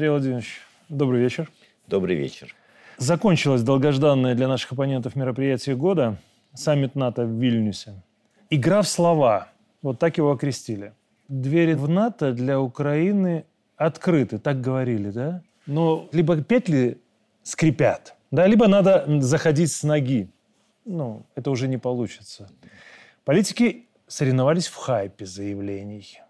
Андрей Владимирович, добрый вечер. Добрый вечер. Закончилось долгожданное для наших оппонентов мероприятие года – саммит НАТО в Вильнюсе. Игра в слова. Вот так его окрестили. Двери в НАТО для Украины открыты, так говорили, да? Но либо петли скрипят, да, либо надо заходить с ноги. Ну, это уже не получится. Политики соревновались в хайпе заявлений.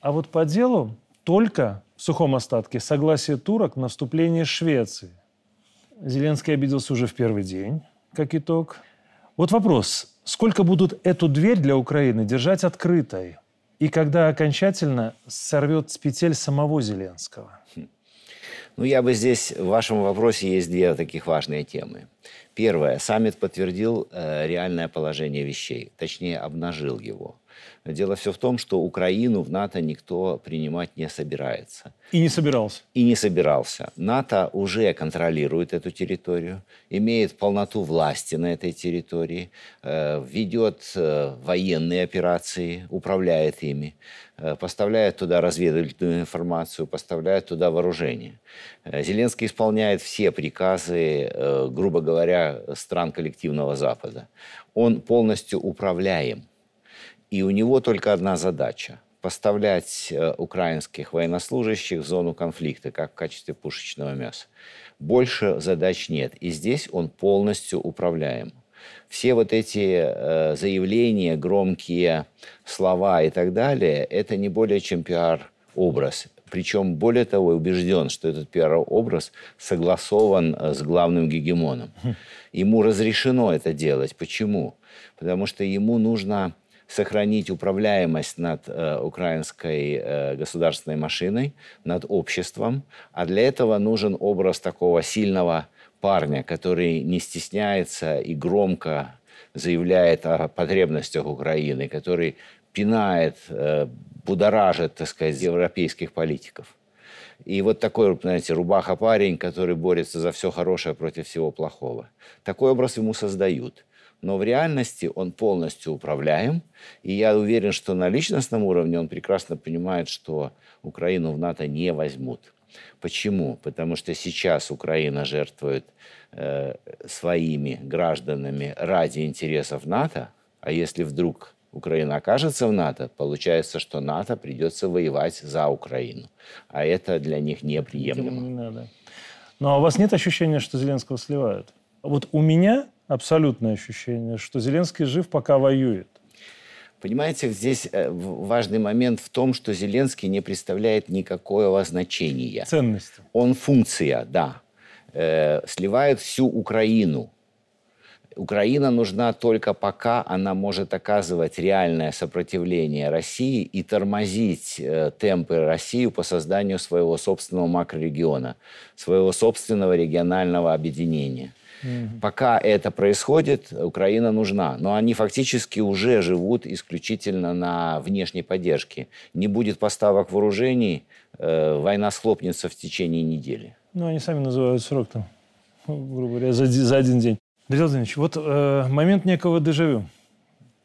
А вот по делу только в сухом остатке согласие турок на вступление Швеции. Зеленский обиделся уже в первый день, как итог. Вот вопрос. Сколько будут эту дверь для Украины держать открытой? И когда окончательно сорвет с петель самого Зеленского? Ну, я бы здесь, в вашем вопросе есть две таких важные темы. Первое. Саммит подтвердил э, реальное положение вещей, точнее, обнажил его. Дело все в том, что Украину в НАТО никто принимать не собирается. И не собирался. И не собирался. НАТО уже контролирует эту территорию, имеет полноту власти на этой территории, э, ведет э, военные операции, управляет ими, э, поставляет туда разведывательную информацию, поставляет туда вооружение. Зеленский исполняет все приказы, грубо говоря, стран коллективного Запада. Он полностью управляем и у него только одна задача – поставлять э, украинских военнослужащих в зону конфликта, как в качестве пушечного мяса. Больше задач нет. И здесь он полностью управляем. Все вот эти э, заявления, громкие слова и так далее, это не более чем пиар-образ. Причем, более того, убежден, что этот пиар-образ согласован э, с главным гегемоном. Хм. Ему разрешено это делать. Почему? Потому что ему нужно сохранить управляемость над э, украинской э, государственной машиной, над обществом. А для этого нужен образ такого сильного парня, который не стесняется и громко заявляет о потребностях Украины, который пинает, э, будоражит, так сказать, европейских политиков. И вот такой, знаете, рубаха-парень, который борется за все хорошее против всего плохого. Такой образ ему создают но в реальности он полностью управляем. И я уверен, что на личностном уровне он прекрасно понимает, что Украину в НАТО не возьмут. Почему? Потому что сейчас Украина жертвует э, своими гражданами ради интересов НАТО, а если вдруг Украина окажется в НАТО, получается, что НАТО придется воевать за Украину. А это для них неприемлемо. Не надо. Но ну, а у вас нет ощущения, что Зеленского сливают? Вот у меня абсолютное ощущение, что Зеленский жив, пока воюет. Понимаете, здесь э, важный момент в том, что Зеленский не представляет никакого значения. Ценности. Он функция, да. Э, сливает всю Украину. Украина нужна только пока она может оказывать реальное сопротивление России и тормозить э, темпы России по созданию своего собственного макрорегиона, своего собственного регионального объединения. Угу. Пока это происходит, Украина нужна. Но они фактически уже живут исключительно на внешней поддержке. Не будет поставок вооружений, э, война схлопнется в течение недели. Ну, они сами называют срок там, грубо говоря, за, за один день. Дмитрий Владимирович, вот э, момент некого дежавю.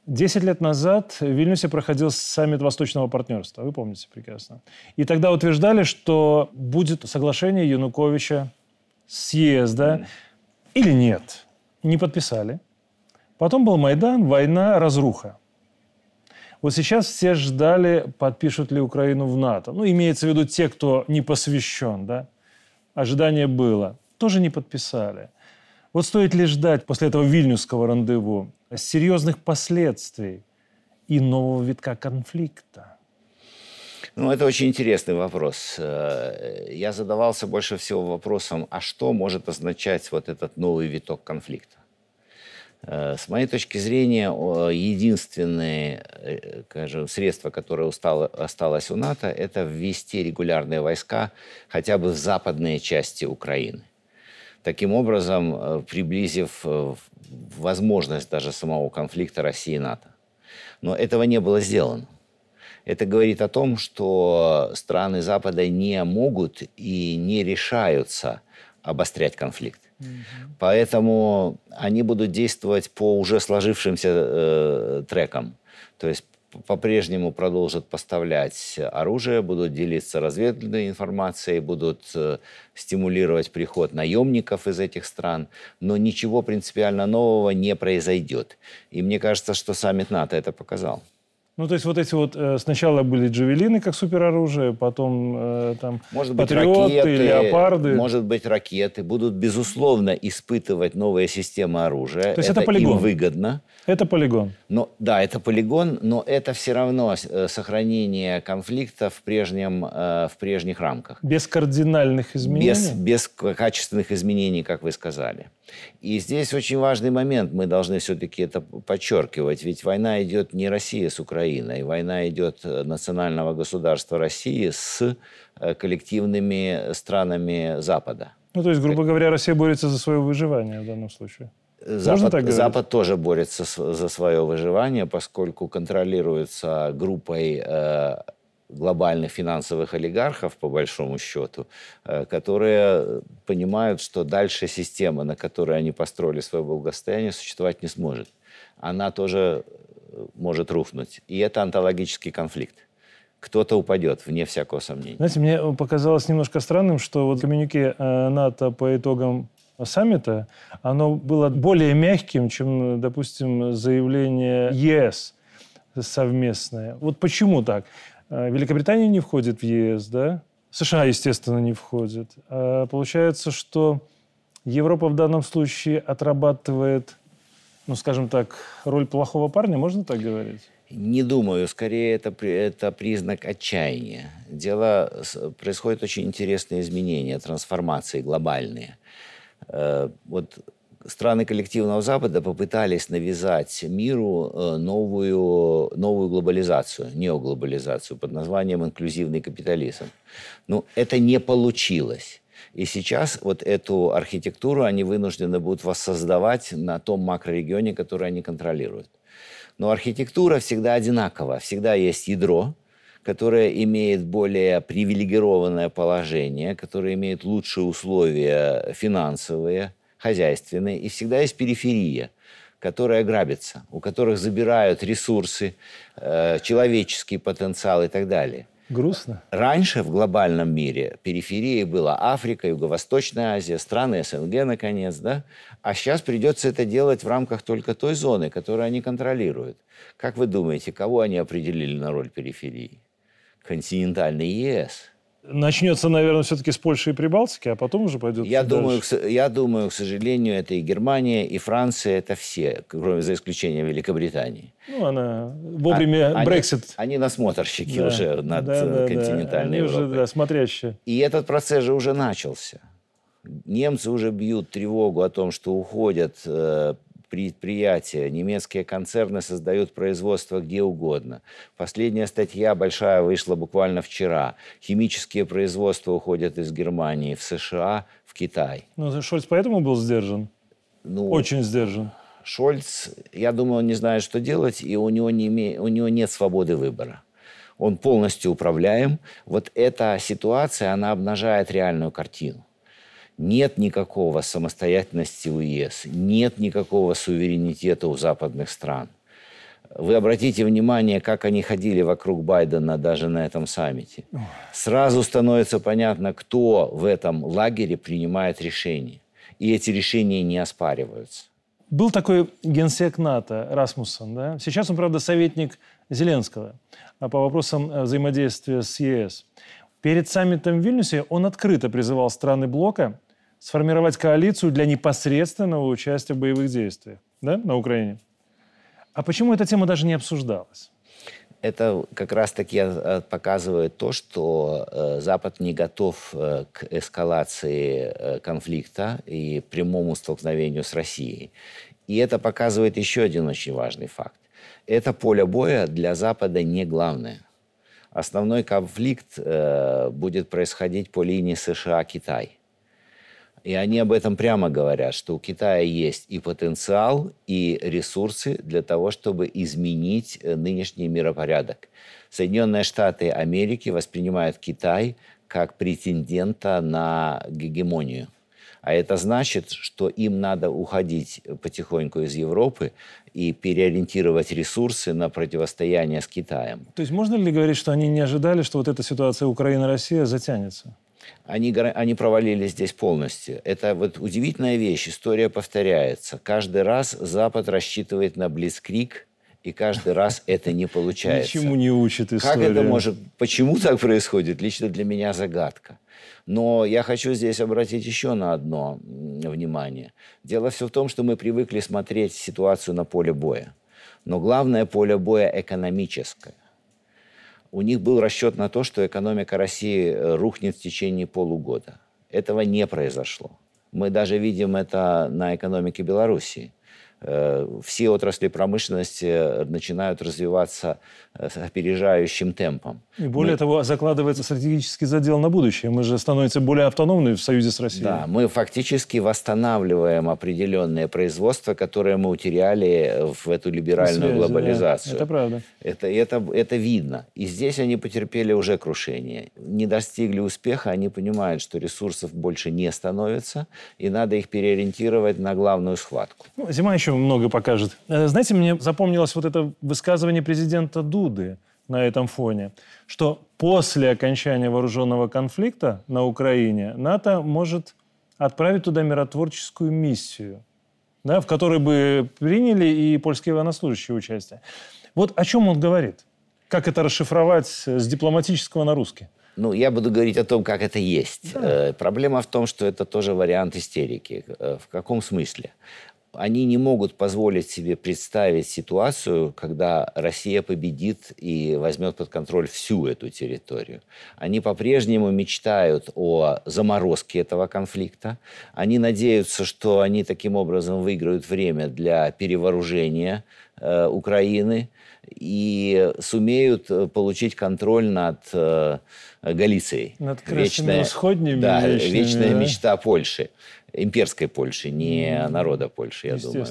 Десять лет назад в Вильнюсе проходил саммит Восточного партнерства, вы помните прекрасно. И тогда утверждали, что будет соглашение Януковича, съезда, mm или нет. Не подписали. Потом был Майдан, война, разруха. Вот сейчас все ждали, подпишут ли Украину в НАТО. Ну, имеется в виду те, кто не посвящен, да? Ожидание было. Тоже не подписали. Вот стоит ли ждать после этого вильнюсского рандеву серьезных последствий и нового витка конфликта? Ну, это очень интересный вопрос. Э, я задавался больше всего вопросом, а что может означать вот этот новый виток конфликта? Э, с моей точки зрения, единственное э, скажем, средство, которое осталось у НАТО, это ввести регулярные войска хотя бы в западные части Украины. Таким образом, приблизив возможность даже самого конфликта России и НАТО. Но этого не было сделано. Это говорит о том, что страны Запада не могут и не решаются обострять конфликт. Угу. Поэтому они будут действовать по уже сложившимся э, трекам. То есть по-прежнему продолжат поставлять оружие, будут делиться разведывательной информацией, будут э, стимулировать приход наемников из этих стран, но ничего принципиально нового не произойдет. И мне кажется, что саммит НАТО это показал. Ну, то есть вот эти вот э, сначала были джавелины как супероружие, потом э, там может быть, патриоты, ракеты, леопарды. Может быть, ракеты. Будут, безусловно, испытывать новые системы оружия. То есть это, это полигон? им выгодно. Это полигон? Но, да, это полигон, но это все равно э, сохранение конфликта в, прежнем, э, в прежних рамках. Без кардинальных изменений? Без, без качественных изменений, как вы сказали. И здесь очень важный момент, мы должны все-таки это подчеркивать, ведь война идет не Россия с Украиной, война идет э, национального государства России с э, коллективными странами Запада. Ну, то есть, грубо говоря, Россия борется за свое выживание в данном случае. Запад, Запад тоже борется за свое выживание, поскольку контролируется группой э, глобальных финансовых олигархов, по большому счету, э, которые понимают, что дальше система, на которой они построили свое благосостояние, существовать не сможет. Она тоже э, может рухнуть. И это онтологический конфликт. Кто-то упадет, вне всякого сомнения. Знаете, мне показалось немножко странным, что вот коммюнике э, НАТО по итогам саммита, оно было более мягким, чем, допустим, заявление ЕС совместное. Вот почему так? А, Великобритания не входит в ЕС, да? США, естественно, не входит. А получается, что Европа в данном случае отрабатывает, ну, скажем так, роль плохого парня, можно так говорить? Не думаю, скорее это, это признак отчаяния. Дело, происходят очень интересные изменения, трансформации глобальные. Э, вот страны коллективного Запада попытались навязать миру э, новую, новую глобализацию, неоглобализацию под названием инклюзивный капитализм. Но это не получилось. И сейчас вот эту архитектуру они вынуждены будут воссоздавать на том макрорегионе, который они контролируют. Но архитектура всегда одинакова. Всегда есть ядро, которое имеет более привилегированное положение, которое имеет лучшие условия финансовые, хозяйственные, и всегда есть периферия, которая грабится, у которых забирают ресурсы, э, человеческий потенциал и так далее. Грустно. Раньше в глобальном мире периферией была Африка, Юго-Восточная Азия, страны СНГ, наконец, да? А сейчас придется это делать в рамках только той зоны, которую они контролируют. Как вы думаете, кого они определили на роль периферии? Континентальный ЕС – Начнется, наверное, все-таки с Польши и Прибалтики, а потом уже пойдет я думаю, к, я думаю, к сожалению, это и Германия, и Франция, это все, кроме за исключением Великобритании. Ну, она вовремя а, Брексит. Они, они насмотрщики да, уже над да, да, континентальной да. Европой. уже, да, смотрящие. И этот процесс же уже начался. Немцы уже бьют тревогу о том, что уходят э, предприятия, немецкие концерны создают производство где угодно. Последняя статья большая вышла буквально вчера. Химические производства уходят из Германии в США, в Китай. Ну, Шольц поэтому был сдержан? Ну, Очень сдержан. Шольц, я думаю, он не знает, что делать, и у него, не име... у него нет свободы выбора. Он полностью управляем. Вот эта ситуация, она обнажает реальную картину. Нет никакого самостоятельности у ЕС, нет никакого суверенитета у западных стран. Вы обратите внимание, как они ходили вокруг Байдена даже на этом саммите. Сразу становится понятно, кто в этом лагере принимает решения. И эти решения не оспариваются. Был такой генсек НАТО Расмуссон. Да? Сейчас он, правда, советник Зеленского а по вопросам э, взаимодействия с ЕС. Перед саммитом в Вильнюсе он открыто призывал страны блока сформировать коалицию для непосредственного участия в боевых действиях да, на Украине. А почему эта тема даже не обсуждалась? Это как раз-таки э, показывает то, что э, Запад не готов э, к эскалации конфликта и прямому столкновению с Россией. И это показывает еще один очень важный факт. Это поле боя для Запада не главное. Основной конфликт будет происходить по линии США-Китай – и они об этом прямо говорят, что у Китая есть и потенциал, и ресурсы для того, чтобы изменить э, нынешний миропорядок. Соединенные Штаты Америки воспринимают Китай как претендента на гегемонию. А это значит, что им надо уходить потихоньку из Европы и переориентировать ресурсы на противостояние с Китаем. То есть можно ли говорить, что они не ожидали, что вот эта ситуация Украина-Россия затянется? Они, они провалились здесь полностью. Это вот удивительная вещь. История повторяется. Каждый раз Запад рассчитывает на Блицкрик, и каждый раз это не получается. Ничему не учит история. Как это может... Почему так происходит? Лично для меня загадка. Но я хочу здесь обратить еще на одно внимание. Дело все в том, что мы привыкли смотреть ситуацию на поле боя. Но главное поле боя экономическое. У них был расчет на то, что экономика России э, рухнет в течение полугода. Этого не произошло. Мы даже видим это на экономике Белоруссии. Э, все отрасли промышленности э, начинают развиваться э, с опережающим темпом. И более мы... того, закладывается стратегический задел на будущее. Мы же становимся более автономными в союзе с Россией. Да, мы фактически восстанавливаем определенные производства, которые мы утеряли в эту либеральную Связи, глобализацию. Да, это правда. Это, это, это видно. И здесь они потерпели уже крушение. Не достигли успеха, они понимают, что ресурсов больше не становится, и надо их переориентировать на главную схватку. Ну, зима еще еще много покажет. Э, знаете, мне запомнилось вот это высказывание президента Дуды на этом фоне, что после окончания вооруженного конфликта на Украине НАТО может отправить туда миротворческую миссию, да, в которой бы приняли и польские военнослужащие участие. Вот о чем он говорит? Как это расшифровать с дипломатического на русский? Ну, я буду говорить о том, как это есть. Да. Э, проблема в том, что это тоже вариант истерики. Э, в каком смысле? Они не могут позволить себе представить ситуацию, когда Россия победит и возьмет под контроль всю эту территорию. Они по-прежнему мечтают о заморозке этого конфликта. Они надеются, что они таким образом выиграют время для перевооружения э, Украины и сумеют э, получить контроль над э, Галицией. Над вечная, да, вечная да? мечта Польши имперской Польши, не народа Польши, я думаю.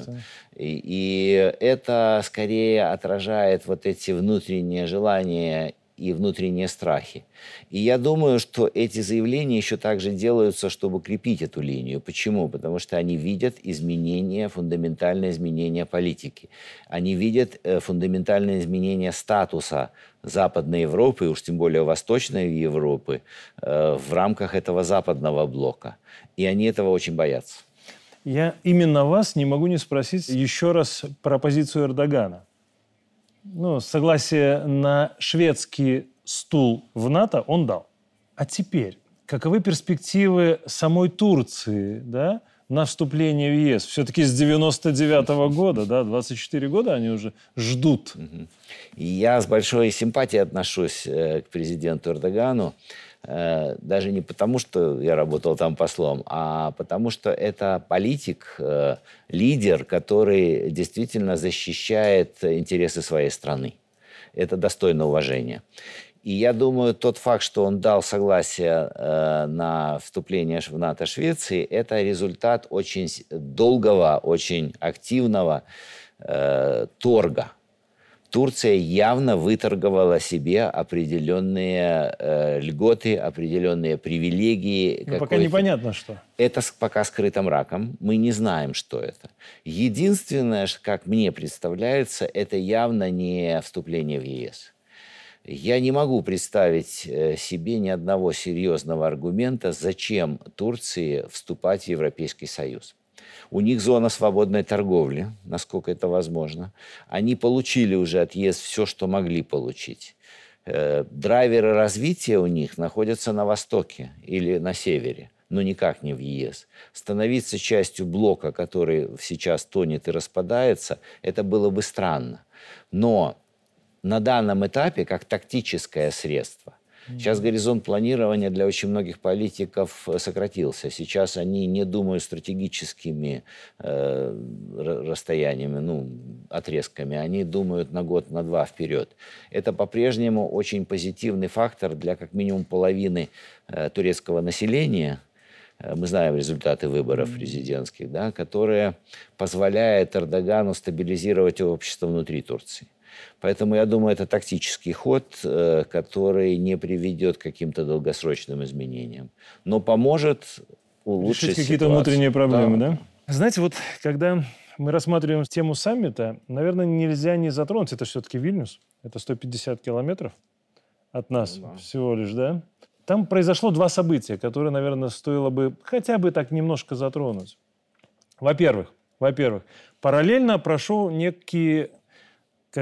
И, и это скорее отражает вот эти внутренние желания и внутренние страхи. И я думаю, что эти заявления еще также делаются, чтобы крепить эту линию. Почему? Потому что они видят изменения, фундаментальные изменения политики. Они видят э, фундаментальные изменения статуса Западной Европы, уж тем более Восточной Европы, э, в рамках этого западного блока. И они этого очень боятся. Я именно вас не могу не спросить еще раз про позицию Эрдогана ну, согласие на шведский стул в НАТО он дал. А теперь, каковы перспективы самой Турции, да, на вступление в ЕС? Все-таки с 99 -го года, да, 24 года они уже ждут. Я с большой симпатией отношусь э, к президенту Эрдогану. Э, даже не потому, что я работал там послом, а потому что это политик, э, лидер, который действительно защищает интересы своей страны. Это достойно уважения. И я думаю, тот факт, что он дал согласие э, на вступление в НАТО Швеции, это результат очень долгого, очень активного торга Турция явно выторговала себе определенные э, льготы, определенные привилегии. Но пока непонятно, что. Это пока скрытым раком. Мы не знаем, что это. Единственное, как мне представляется, это явно не вступление в ЕС. Я не могу представить э, себе ни одного серьезного аргумента, зачем Турции вступать в Европейский Союз. У них зона свободной торговли, насколько это возможно. Они получили уже от ЕС все, что могли получить. Э, драйверы развития у них находятся на востоке или на севере но никак не в ЕС. Становиться частью блока, который сейчас тонет и распадается, это было бы странно. Но на данном этапе, как тактическое средство, Сейчас горизонт планирования для очень многих политиков э, сократился. Сейчас они не думают стратегическими э, расстояниями, ну, отрезками. Они думают на год, на два вперед. Это по-прежнему очень позитивный фактор для как минимум половины э, турецкого населения, э, мы знаем результаты выборов президентских, да, которые позволяют Эрдогану стабилизировать общество внутри Турции. Поэтому я думаю, это тактический ход, э, который не приведет к каким-то долгосрочным изменениям, но поможет улучшить Решить какие-то внутренние проблемы, да. да? Знаете, вот когда мы рассматриваем тему саммита, наверное, нельзя не затронуть, это все-таки Вильнюс, это 150 километров от нас да. всего лишь, да? Там произошло два события, которые, наверное, стоило бы хотя бы так немножко затронуть. Во-первых, во-первых, параллельно прошел некий,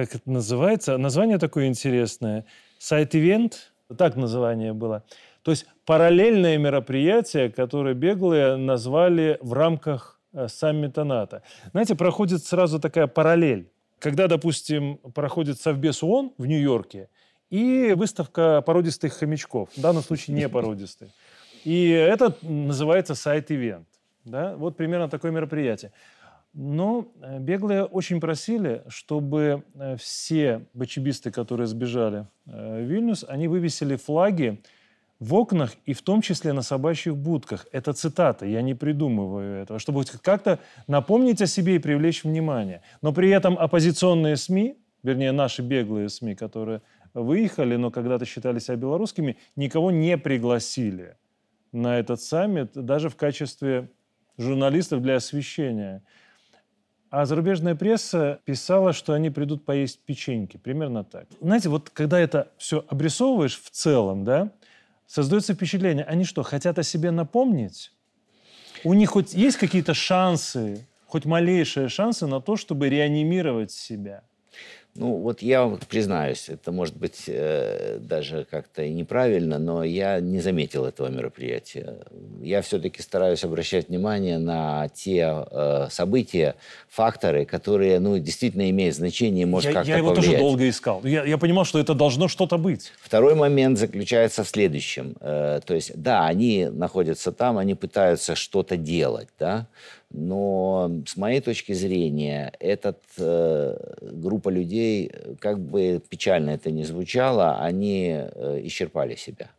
как это называется, название такое интересное, сайт-ивент, так название было. То есть параллельное мероприятие, которое беглые назвали в рамках э, саммита НАТО. Знаете, проходит сразу такая параллель. Когда, допустим, проходит Совбез ООН в Нью-Йорке, и выставка породистых хомячков, в данном случае не породистых. И это называется сайт-ивент. Да? Вот примерно такое мероприятие. Но э, беглые очень просили, чтобы э, все бочебисты, которые сбежали э, в Вильнюс, они вывесили флаги в окнах и в том числе на собачьих будках. Это цитата, я не придумываю этого, чтобы как-то напомнить о себе и привлечь внимание. Но при этом оппозиционные СМИ, вернее наши беглые СМИ, которые выехали, но когда-то считали себя белорусскими, никого не пригласили на этот саммит, даже в качестве журналистов для освещения. А зарубежная пресса писала, что они придут поесть печеньки. Примерно так. Знаете, вот когда это все обрисовываешь в целом, да, создается впечатление, они что, хотят о себе напомнить? У них хоть есть какие-то шансы, хоть малейшие шансы на то, чтобы реанимировать себя – ну, вот я признаюсь, это может быть э, даже как-то и неправильно, но я не заметил этого мероприятия. Я все-таки стараюсь обращать внимание на те э, события, факторы, которые, ну, действительно имеют значение, может как-то Я его повлиять. тоже долго искал. Я, я понимал, что это должно что-то быть. Второй момент заключается в следующем. Э, то есть, да, они находятся там, они пытаются что-то делать, да, но с моей точки зрения, эта э, группа людей, как бы печально это ни звучало, они э, исчерпали себя.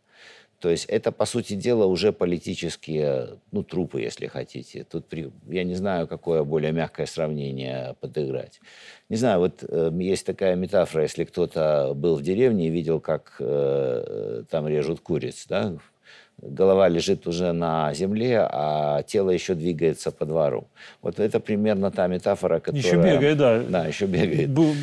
То есть это, по сути дела, уже политические, ну, трупы, если хотите. Тут при, я не знаю, какое более мягкое сравнение подыграть. Не знаю, вот э, есть такая метафора, если кто-то был в деревне и видел, как э, там режут куриц, да, голова лежит уже на земле, а тело еще двигается по двору. Вот это примерно та метафора, которая... Еще бегает, да. Да, еще бегает. Был,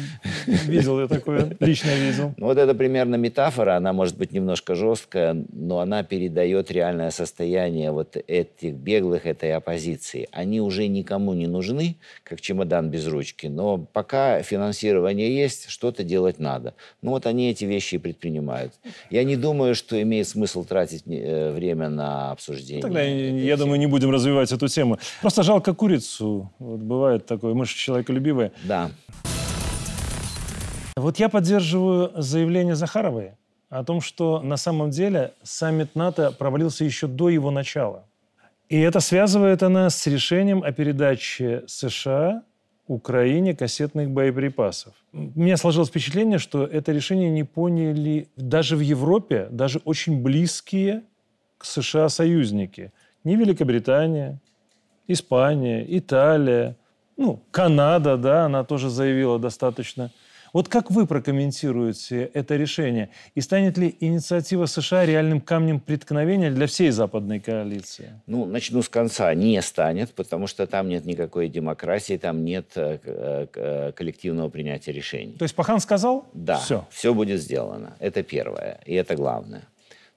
видел я такое, лично видел. Ну, вот это примерно метафора, она может быть немножко жесткая, но она передает реальное состояние вот этих беглых, этой оппозиции. Они уже никому не нужны, как чемодан без ручки, но пока финансирование есть, что-то делать надо. Ну вот они эти вещи и предпринимают. Я не думаю, что имеет смысл тратить э, время на обсуждение. Тогда, я думаю, не будем развивать эту тему. Просто жалко курицу. Вот бывает такое. Мы же человеколюбивые. Да. Вот я поддерживаю заявление Захаровой о том, что на самом деле саммит НАТО провалился еще до его начала. И это связывает она с решением о передаче США Украине кассетных боеприпасов. У меня сложилось впечатление, что это решение не поняли даже в Европе, даже очень близкие США союзники. Не Великобритания, Испания, Италия, ну, Канада, да, она тоже заявила достаточно. Вот как вы прокомментируете это решение? И станет ли инициатива США реальным камнем преткновения для всей западной коалиции? Ну, начну с конца. Не станет, потому что там нет никакой демократии, там нет э, э, коллективного принятия решений. То есть Пахан сказал? Да. Все. Все будет сделано. Это первое. И это главное.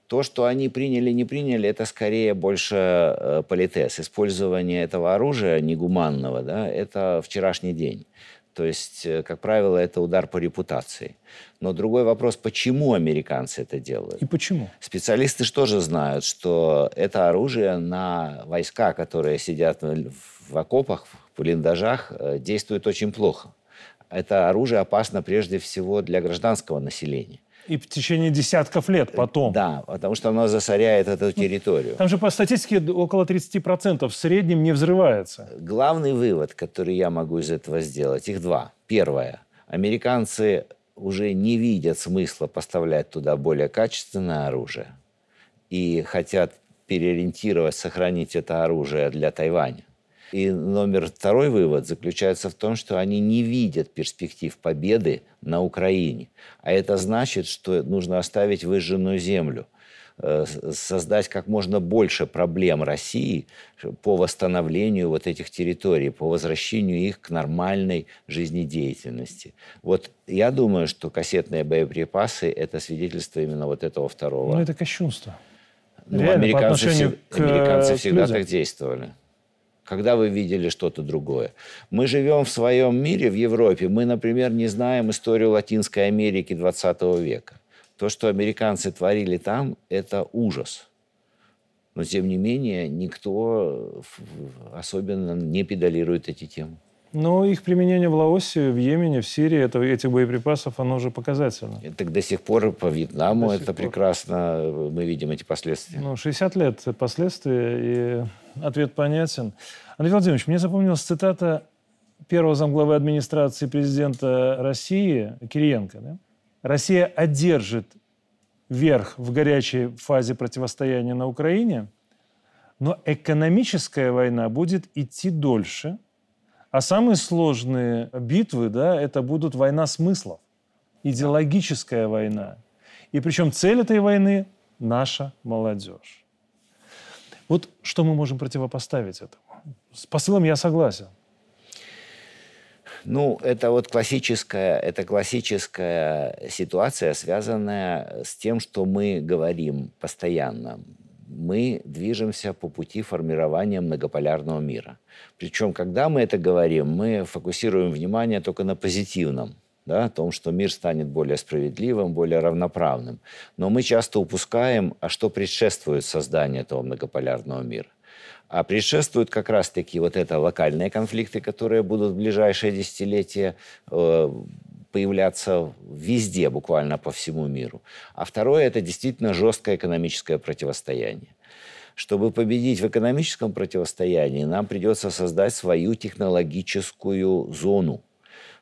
То, что они приняли, не приняли, это скорее больше э, политес. Использование этого оружия негуманного, да, это вчерашний день. То есть, э, как правило, это удар по репутации. Но другой вопрос, почему американцы это делают? И почему? Специалисты же тоже знают, что это оружие на войска, которые сидят в окопах, в блиндажах, э, действует очень плохо. Это оружие опасно прежде всего для гражданского населения. И в течение десятков лет потом. Да, потому что оно засоряет эту территорию. Там же по статистике около 30% в среднем не взрывается. Главный вывод, который я могу из этого сделать, их два. Первое. Американцы уже не видят смысла поставлять туда более качественное оружие и хотят переориентировать, сохранить это оружие для Тайваня. И номер второй вывод заключается в том, что они не видят перспектив победы на Украине. А это значит, что нужно оставить выжженную землю. э, создать как можно больше проблем России по восстановлению вот этих территорий, по возвращению их к нормальной жизнедеятельности. Вот я думаю, что кассетные боеприпасы – это свидетельство именно вот этого второго. Ну, это кощунство. Ну, Реально, американцы, всег... к... американцы всегда людям. так действовали когда вы видели что-то другое. Мы живем в своем мире, в Европе. Мы, например, не знаем историю Латинской Америки 20 века. То, что американцы творили там, это ужас. Но, тем не менее, никто особенно не педалирует эти темы. Но их применение в Лаосе, в Йемене, в Сирии, это, этих боеприпасов, оно уже показательно. И так до сих пор по Вьетнаму до это прекрасно, мы видим эти последствия. Ну, 60 лет последствия, и ответ понятен. Андрей Владимирович, мне запомнилась цитата первого замглавы администрации президента России Кириенко. Да? Россия одержит верх в горячей фазе противостояния на Украине, но экономическая война будет идти дольше – а самые сложные битвы, да, это будут война смыслов, идеологическая война. И причем цель этой войны – наша молодежь. Вот что мы можем противопоставить этому? С посылом я согласен. Ну, это вот классическая, это классическая ситуация, связанная с тем, что мы говорим постоянно мы движемся по пути формирования многополярного мира. Причем, когда мы это говорим, мы фокусируем внимание только на позитивном, да, о том, что мир станет более справедливым, более равноправным. Но мы часто упускаем, а что предшествует созданию этого многополярного мира. А предшествуют как раз-таки вот это локальные конфликты, которые будут в ближайшие десятилетия э, появляться везде, буквально по всему миру. А второе – это действительно жесткое экономическое противостояние. Чтобы победить в экономическом противостоянии, нам придется создать свою технологическую зону –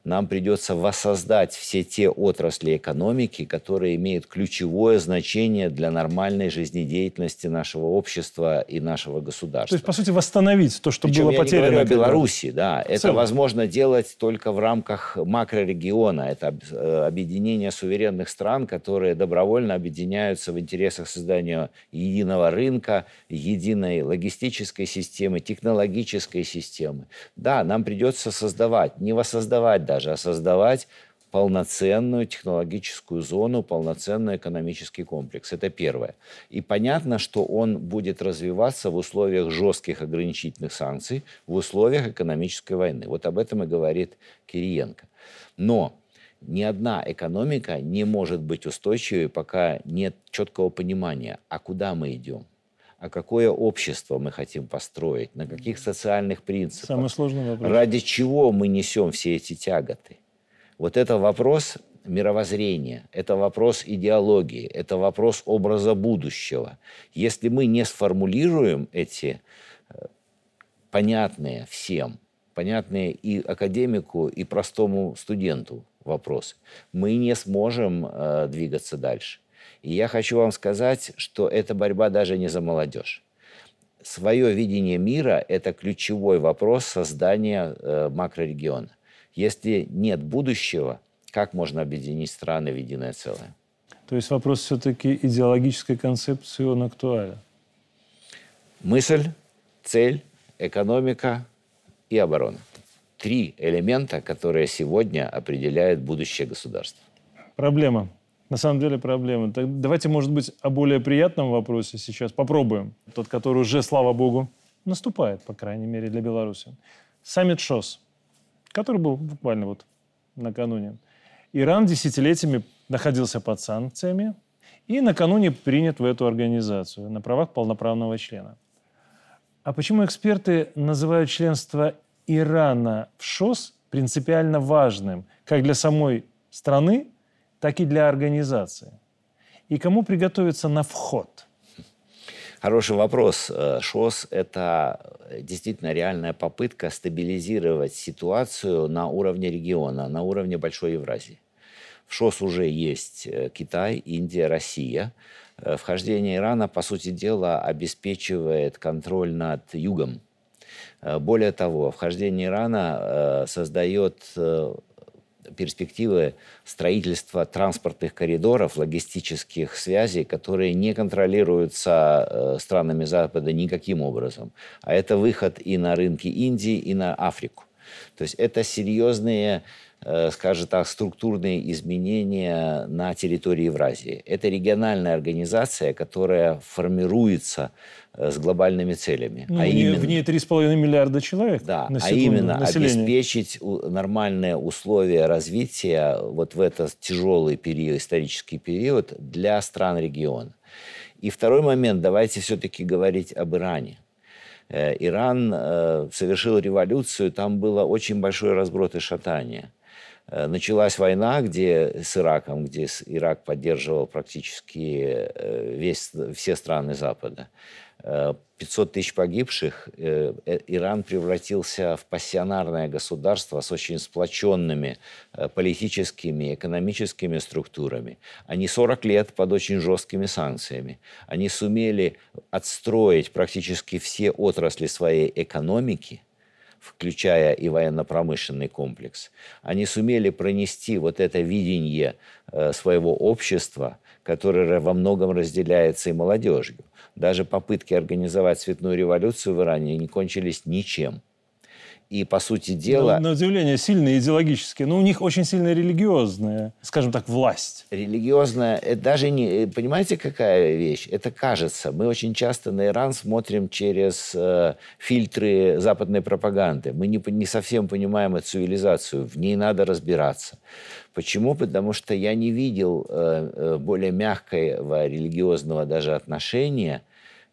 нам придется воссоздать все те отрасли экономики, которые имеют ключевое значение для нормальной жизнедеятельности нашего общества и нашего государства. То есть, по сути, восстановить то, что Причем было потеряно. Я говорю о Беларуси, да. Это возможно делать только в рамках макрорегиона. Это э, объединение суверенных стран, которые добровольно объединяются в интересах создания единого рынка, единой логистической системы, технологической системы. Да, нам придется создавать, не воссоздавать даже даже, а создавать полноценную технологическую зону, полноценный экономический комплекс. Это первое. И понятно, что он будет развиваться в условиях жестких ограничительных санкций, в условиях экономической войны. Вот об этом и говорит Кириенко. Но ни одна экономика не может быть устойчивой, пока нет четкого понимания, а куда мы идем а какое общество мы хотим построить, на каких социальных принципах. Самый сложный вопрос. Ради чего мы несем все эти тяготы. Вот это вопрос мировоззрения, это вопрос идеологии, это вопрос образа будущего. Если мы не сформулируем эти э, понятные всем, понятные и академику, и простому студенту вопросы, мы не сможем э, двигаться дальше. И я хочу вам сказать, что эта борьба даже не за молодежь. Свое видение мира – это ключевой вопрос создания э, макрорегиона. Если нет будущего, как можно объединить страны в единое целое? То есть вопрос все-таки идеологической концепции, он актуален? Мысль, цель, экономика и оборона. Три элемента, которые сегодня определяют будущее государства. Проблема на самом деле проблема. Так давайте, может быть, о более приятном вопросе сейчас попробуем. Тот, который уже, слава богу, наступает, по крайней мере, для Беларуси. Саммит ШОС, который был буквально вот накануне. Иран десятилетиями находился под санкциями и накануне принят в эту организацию на правах полноправного члена. А почему эксперты называют членство Ирана в ШОС принципиально важным как для самой страны, так и для организации. И кому приготовиться на вход? Хороший вопрос. Э, ШОС – это действительно реальная попытка стабилизировать ситуацию на уровне региона, на уровне Большой Евразии. В ШОС уже есть э, Китай, Индия, Россия. Э, вхождение Ирана, по сути дела, обеспечивает контроль над югом. Более того, вхождение Ирана создает перспективы строительства транспортных коридоров, логистических связей, которые не контролируются э, странами Запада никаким образом. А это выход и на рынки Индии, и на Африку. То есть это серьезные скажем так, структурные изменения на территории Евразии. Это региональная организация, которая формируется э, с глобальными целями. Ну, а именно, в ней 3,5 миллиарда человек да, на секунду, а именно населения. обеспечить нормальные условия развития вот в этот тяжелый период, исторический период для стран региона. И второй момент, давайте все-таки говорить об Иране. Э, Иран совершил революцию, там было очень большой разброд и шатание. Э, началась война где, с Ираком, где Ирак поддерживал практически э, весь, все страны Запада. 500 э, тысяч погибших, Иран превратился в пассионарное государство с очень сплоченными политическими, экономическими структурами. Они 40 лет под очень жесткими санкциями. Они сумели отстроить практически все отрасли своей экономики – включая и военно-промышленный комплекс, они сумели пронести вот это видение э, своего общества, которое во многом разделяется и молодежью. Даже попытки организовать цветную революцию в Иране не кончились ничем. И, по сути дела... На, на удивление, сильные идеологические. Но у них очень сильная религиозная, скажем так, власть. Религиозная, это даже не... Э, понимаете, какая вещь? Это кажется. Мы очень часто на Иран смотрим через э, фильтры западной пропаганды. Мы не, не совсем понимаем эту цивилизацию. В ней надо разбираться. Почему? Потому что я не видел э, э более мягкого религиозного даже отношения.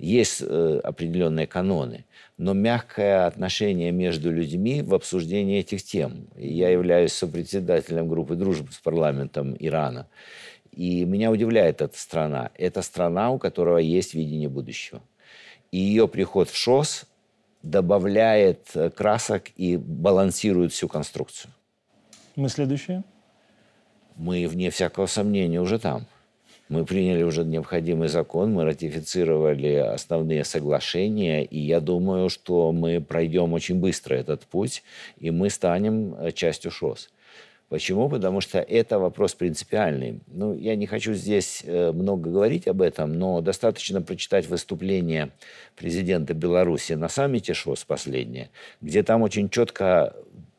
Есть э, определенные каноны но мягкое отношение между людьми в обсуждении этих тем. Я являюсь сопредседателем группы дружбы с парламентом Ирана. И меня удивляет эта страна. Это страна, у которой есть видение будущего. И ее приход в ШОС добавляет э, красок и балансирует всю конструкцию. Мы следующие? Мы, вне всякого сомнения, уже там. Мы приняли уже необходимый закон, мы ратифицировали основные соглашения, и я думаю, что мы пройдем очень быстро этот путь, и мы станем э, частью ШОС. Почему? Потому что это вопрос принципиальный. Ну, я не хочу здесь э, много говорить об этом, но достаточно прочитать выступление президента Беларуси на саммите ШОС последнее, где там очень четко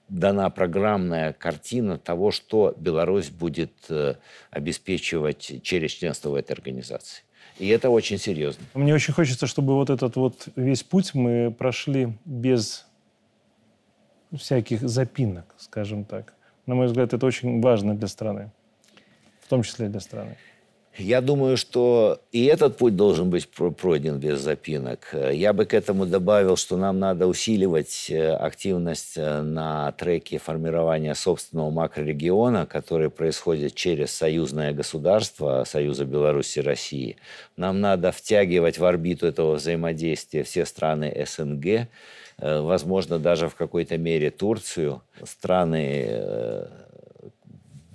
дана программная картина того, что Беларусь будет э, обеспечивать через членство в этой организации. И это очень серьезно. Мне очень хочется, чтобы вот этот вот весь путь мы прошли без всяких запинок, скажем так. На мой взгляд, это очень важно для страны, в том числе для страны. Я думаю, что и этот путь должен быть пройден без запинок. Я бы к этому добавил, что нам надо усиливать э, активность э, на треке формирования собственного макрорегиона, который происходит через союзное государство, Союза Беларуси и России. Нам надо втягивать в орбиту этого взаимодействия все страны СНГ, э, возможно, даже в какой-то мере Турцию, страны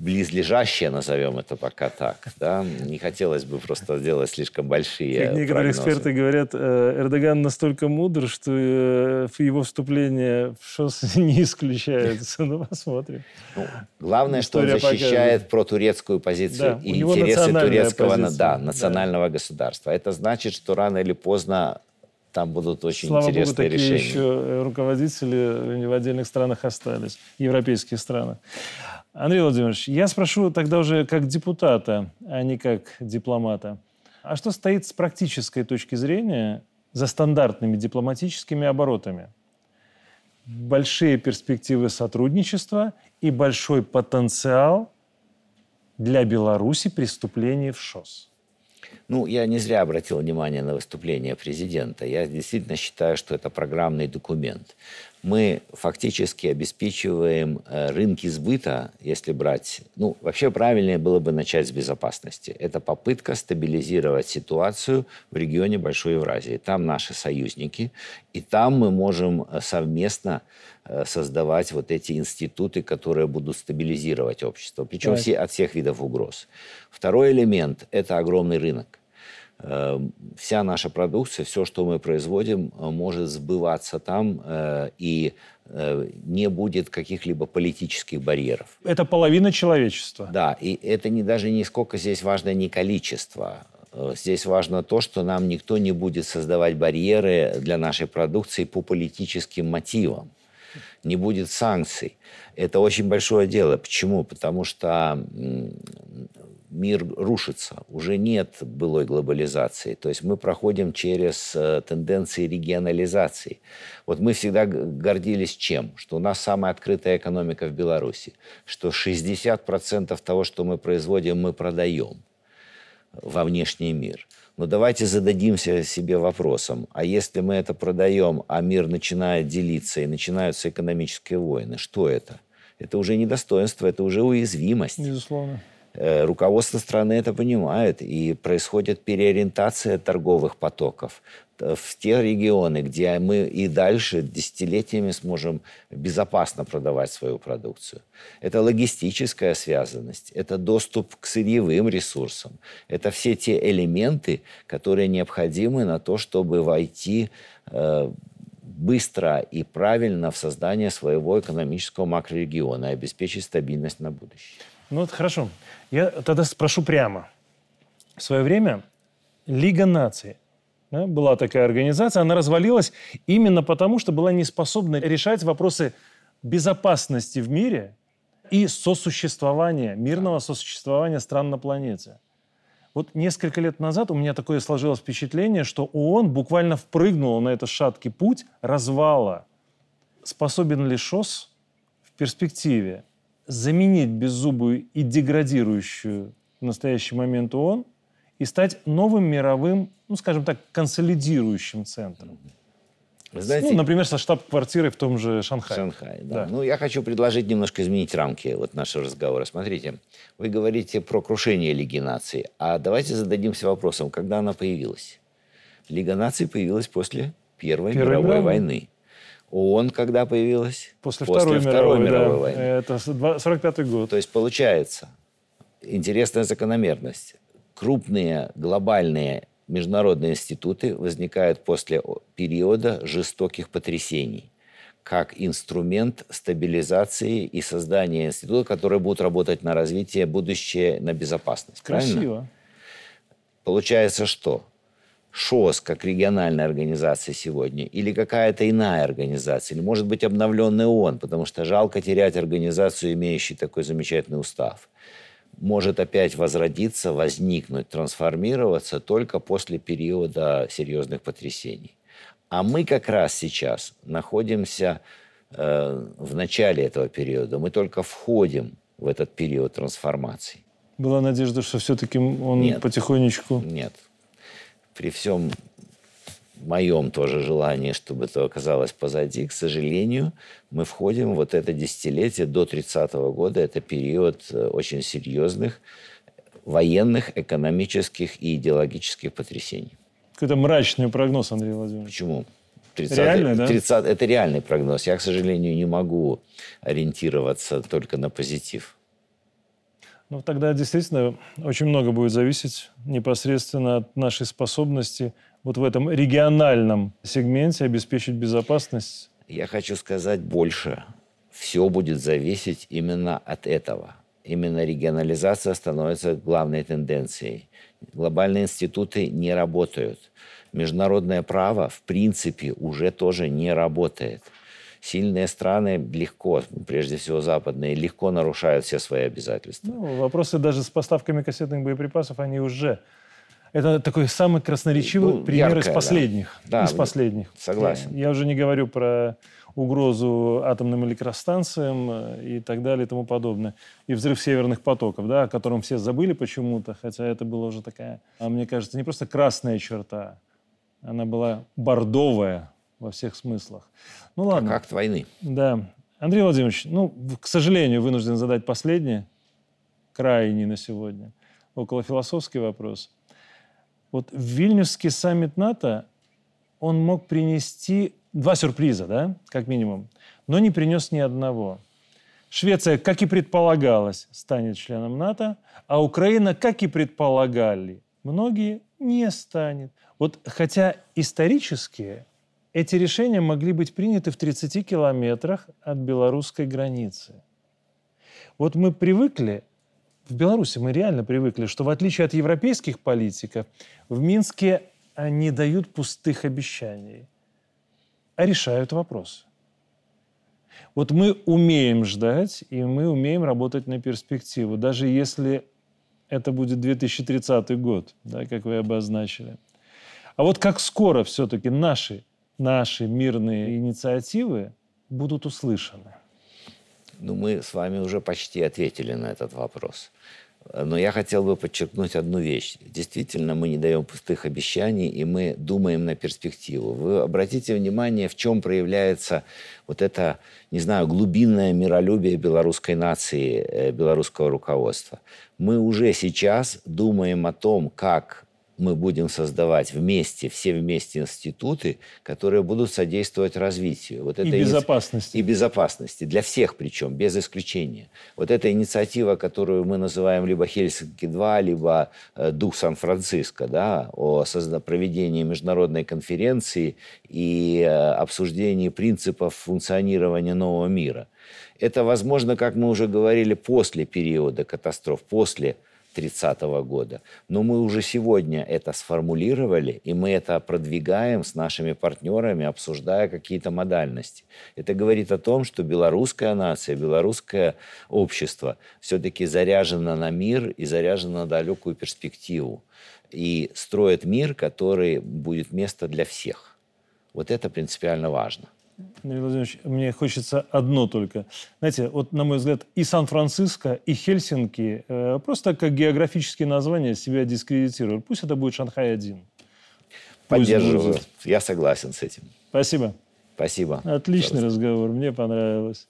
близлежащее, назовем это пока так. Да? Не хотелось бы просто сделать слишком большие Как некоторые прогнозы. эксперты говорят, э, Эрдоган настолько мудр, что э, его вступление в ШОС не исключается. Ну, посмотрим. Ну, главное, История что он защищает протурецкую позицию да, и интересы турецкого позиция. да, национального да. государства. Это значит, что рано или поздно там будут очень Слава интересные Богу, такие решения. еще руководители в отдельных странах остались, европейских странах. Андрей Владимирович, я спрошу тогда уже как депутата, а не как дипломата. А что стоит с практической точки зрения за стандартными дипломатическими оборотами? Большие перспективы сотрудничества и большой потенциал для Беларуси преступлений в ШОС. Ну, я не зря обратил внимание на выступление президента. Я действительно считаю, что это программный документ. Мы фактически обеспечиваем э, рынки сбыта, если брать... Ну, вообще правильнее было бы начать с безопасности. Это попытка стабилизировать ситуацию в регионе Большой Евразии. Там наши союзники, и там мы можем э, совместно э, создавать вот эти институты, которые будут стабилизировать общество, причем все, от всех видов угроз. Второй элемент – это огромный рынок. Э, вся наша продукция, все, что мы производим, может сбываться там и не будет каких-либо политических барьеров. Это половина человечества. Да, и это не, даже не сколько здесь важно не количество, Здесь важно то, что нам никто не будет создавать барьеры для нашей продукции по политическим мотивам. Не будет санкций. Это очень большое дело. Почему? Потому что мир рушится, уже нет былой глобализации. То есть мы проходим через э, тенденции регионализации. Вот мы всегда гордились чем? Что у нас самая открытая экономика в Беларуси, что 60% того, что мы производим, мы продаем во внешний мир. Но давайте зададимся себе вопросом, а если мы это продаем, а мир начинает делиться и начинаются экономические войны, что это? Это уже не достоинство, это уже уязвимость. Безусловно. Э, руководство страны это понимает, и происходит переориентация торговых потоков в те регионы, где мы и дальше десятилетиями сможем безопасно продавать свою продукцию. Это логистическая связанность, это доступ к сырьевым ресурсам, это все те элементы, которые необходимы на то, чтобы войти э, быстро и правильно в создание своего экономического макрорегиона и обеспечить стабильность на будущее. Ну вот хорошо. Я тогда спрошу прямо. В свое время Лига наций да, была такая организация, она развалилась именно потому, что была не способна решать вопросы безопасности в мире и сосуществования, мирного сосуществования стран на планете. Вот несколько лет назад у меня такое сложилось впечатление, что ООН буквально впрыгнула на этот шаткий путь развала. Способен ли ШОС в перспективе заменить беззубую и деградирующую в настоящий момент ООН и стать новым мировым, ну, скажем так, консолидирующим центром. Знаете, ну, например, со штаб-квартирой в том же Шанхае. Шанхае, да. да. Ну, я хочу предложить немножко изменить рамки вот нашего разговора. Смотрите, вы говорите про крушение Лиги наций, а давайте зададимся вопросом, когда она появилась. Лига наций появилась после Первой, Первой мировой, мировой войны. ООН когда появилась? После, После Второй, Второй мировой, мировой да. войны. Это 45-й год. То есть получается, интересная закономерность. Крупные глобальные международные институты возникают после периода жестоких потрясений как инструмент стабилизации и создания института, которые будут работать на развитие, будущее, на безопасность. Красиво. Правильно? Получается что? ШОС как региональная организация сегодня, или какая-то иная организация, или может быть обновленный ООН, потому что жалко терять организацию, имеющую такой замечательный устав, может опять возродиться, возникнуть, трансформироваться только после периода серьезных потрясений. А мы как раз сейчас находимся э, в начале этого периода. Мы только входим в этот период трансформации. Была надежда, что все-таки он нет, потихонечку... Нет, при всем моем тоже желании, чтобы это оказалось позади, к сожалению, мы входим в вот это десятилетие до 30-го года. Это период э, очень серьезных военных, экономических и идеологических потрясений. Какой-то мрачный прогноз, Андрей Владимирович. Почему? 30, Реальный, да? 30, это реальный прогноз. Я, к сожалению, не могу ориентироваться только на позитив. Ну, тогда действительно очень много будет зависеть непосредственно от нашей способности вот в этом региональном сегменте обеспечить безопасность. Я хочу сказать больше. Все будет зависеть именно от этого. Именно регионализация становится главной тенденцией. Глобальные институты не работают. Международное право, в принципе, уже тоже не работает сильные страны легко, прежде всего западные, легко нарушают все свои обязательства. Ну, вопросы даже с поставками кассетных боеприпасов, они уже... Это такой самый красноречивый ну, пример яркая, из последних. Да. из последних. Согласен. Я, я уже не говорю про угрозу атомным электростанциям э, и так далее и тому подобное. И взрыв северных потоков, да, о котором все забыли почему-то, хотя это была уже такая, а мне кажется, не просто красная черта, она была бордовая, во всех смыслах. Ну ладно. Как акт войны. Да. Андрей Владимирович, ну, к сожалению, вынужден задать последний, крайний на сегодня, около философский вопрос. Вот Вильнюсский саммит НАТО, он мог принести два сюрприза, да, как минимум, но не принес ни одного. Швеция, как и предполагалось, станет членом НАТО, а Украина, как и предполагали многие, Не станет. Вот хотя исторически эти решения могли быть приняты в 30 километрах от белорусской границы. Вот мы привыкли, в Беларуси мы реально привыкли, что в отличие от европейских политиков, в Минске не дают пустых обещаний, а решают вопросы. Вот мы умеем ждать, и мы умеем работать на перспективу, даже если это будет 2030 год, да, как вы обозначили. А вот как скоро все-таки наши, наши мирные инициативы будут услышаны? Ну, мы с вами уже почти ответили на этот вопрос. Но я хотел бы подчеркнуть одну вещь. Действительно, мы не даем пустых обещаний, и мы думаем на перспективу. Вы обратите внимание, в чем проявляется вот это, не знаю, глубинное миролюбие белорусской нации, э, белорусского руководства. Мы уже сейчас думаем о том, как мы будем создавать вместе, все вместе институты, которые будут содействовать развитию. Вот и это безопасности. И безопасности. Для всех причем, без исключения. Вот эта инициатива, которую мы называем либо Хельсинки-2, либо э, Дух Сан-Франциско, да, о проведении международной конференции и э, обсуждении принципов функционирования нового мира. Это возможно, как мы уже говорили, после периода катастроф, после 30 года. Но мы уже сегодня это сформулировали, и мы это продвигаем с нашими партнерами, обсуждая какие-то модальности. Это говорит о том, что белорусская нация, белорусское общество все-таки заряжено на мир и заряжено на далекую перспективу. И строит мир, который будет место для всех. Вот это принципиально важно. Андрей Владимирович, мне хочется одно только. Знаете, вот, на мой взгляд, и Сан-Франциско, и Хельсинки э, просто как географические названия себя дискредитируют. Пусть это будет Шанхай-1. Поддерживаю. Я согласен с этим. Спасибо. Спасибо. Отличный разговор. Мне понравилось.